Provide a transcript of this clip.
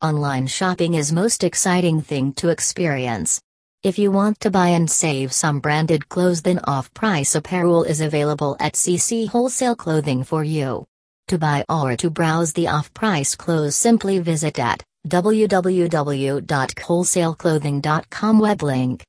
Online shopping is most exciting thing to experience. If you want to buy and save some branded clothes then off-price apparel is available at CC Wholesale Clothing for you. To buy or to browse the off-price clothes simply visit at www.wholesaleclothing.com web link.